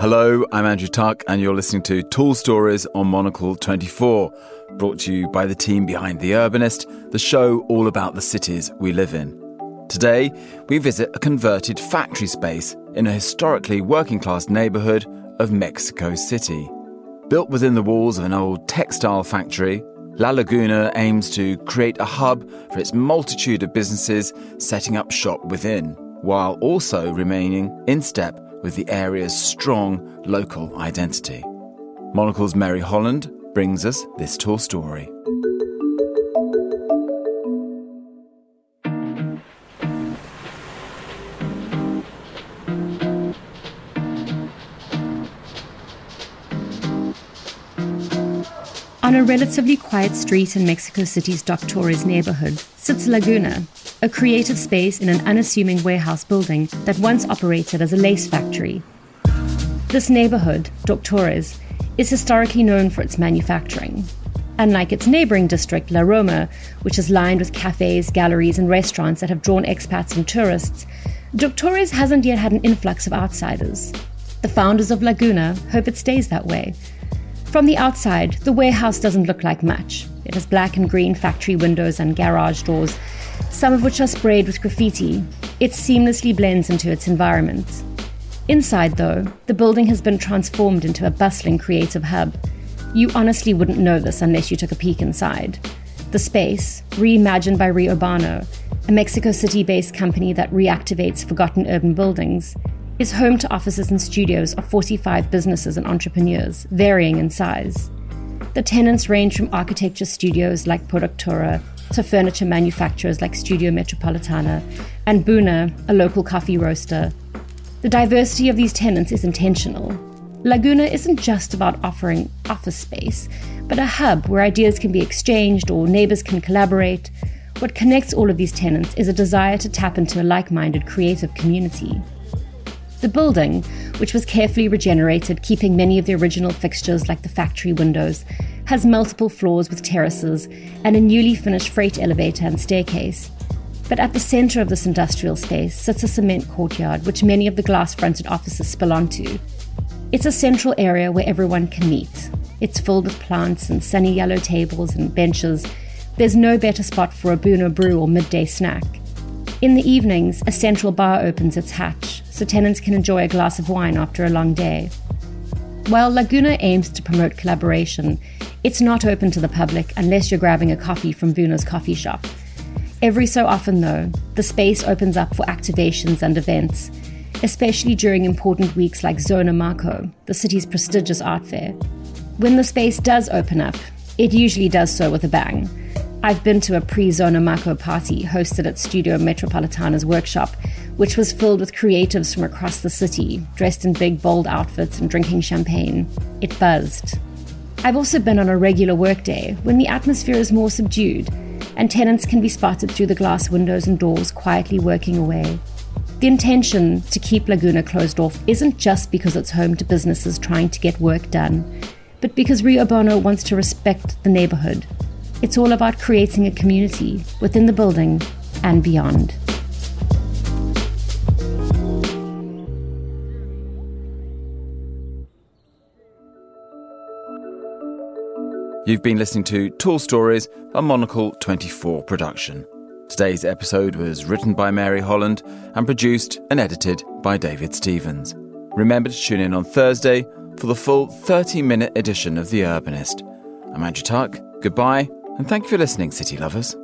Hello, I'm Andrew Tuck, and you're listening to Tall Stories on Monocle 24, brought to you by the team behind The Urbanist, the show all about the cities we live in. Today, we visit a converted factory space in a historically working class neighborhood of Mexico City. Built within the walls of an old textile factory, La Laguna aims to create a hub for its multitude of businesses setting up shop within, while also remaining in step with the area's strong local identity. Monocle's Mary Holland brings us this tall story. On a relatively quiet street in Mexico City's Doctores neighborhood sits Laguna, a creative space in an unassuming warehouse building that once operated as a lace factory. This neighborhood, Doctores, is historically known for its manufacturing. Unlike its neighboring district, La Roma, which is lined with cafes, galleries, and restaurants that have drawn expats and tourists, Doctores hasn't yet had an influx of outsiders. The founders of Laguna hope it stays that way. From the outside, the warehouse doesn't look like much. It has black and green factory windows and garage doors, some of which are sprayed with graffiti. It seamlessly blends into its environment. Inside, though, the building has been transformed into a bustling creative hub. You honestly wouldn't know this unless you took a peek inside. The space, reimagined by Reurbano, a Mexico City based company that reactivates forgotten urban buildings, is home to offices and studios of 45 businesses and entrepreneurs, varying in size. The tenants range from architecture studios like Productora to furniture manufacturers like Studio Metropolitana and Buna, a local coffee roaster. The diversity of these tenants is intentional. Laguna isn't just about offering office space, but a hub where ideas can be exchanged or neighbors can collaborate. What connects all of these tenants is a desire to tap into a like minded creative community. The building, which was carefully regenerated, keeping many of the original fixtures like the factory windows, has multiple floors with terraces and a newly finished freight elevator and staircase. But at the center of this industrial space sits a cement courtyard, which many of the glass fronted offices spill onto. It's a central area where everyone can meet. It's filled with plants and sunny yellow tables and benches. There's no better spot for a Buna brew or midday snack. In the evenings, a central bar opens its hatch, so tenants can enjoy a glass of wine after a long day. While Laguna aims to promote collaboration, it's not open to the public unless you're grabbing a coffee from Buna's coffee shop. Every so often, though, the space opens up for activations and events, especially during important weeks like Zona Maco, the city's prestigious art fair. When the space does open up, it usually does so with a bang. I've been to a pre Zona Maco party hosted at Studio Metropolitana's workshop, which was filled with creatives from across the city, dressed in big, bold outfits and drinking champagne. It buzzed. I've also been on a regular workday when the atmosphere is more subdued and tenants can be spotted through the glass windows and doors quietly working away. The intention to keep Laguna closed off isn't just because it's home to businesses trying to get work done, but because Reurbano wants to respect the neighborhood it's all about creating a community within the building and beyond. You've been listening to Tall Stories, a Monocle 24 production. Today's episode was written by Mary Holland and produced and edited by David Stevens. Remember to tune in on Thursday for the full 30 minute edition of The Urbanist. I'm Andrew Tuck. Goodbye and thank you for listening, City Lovers.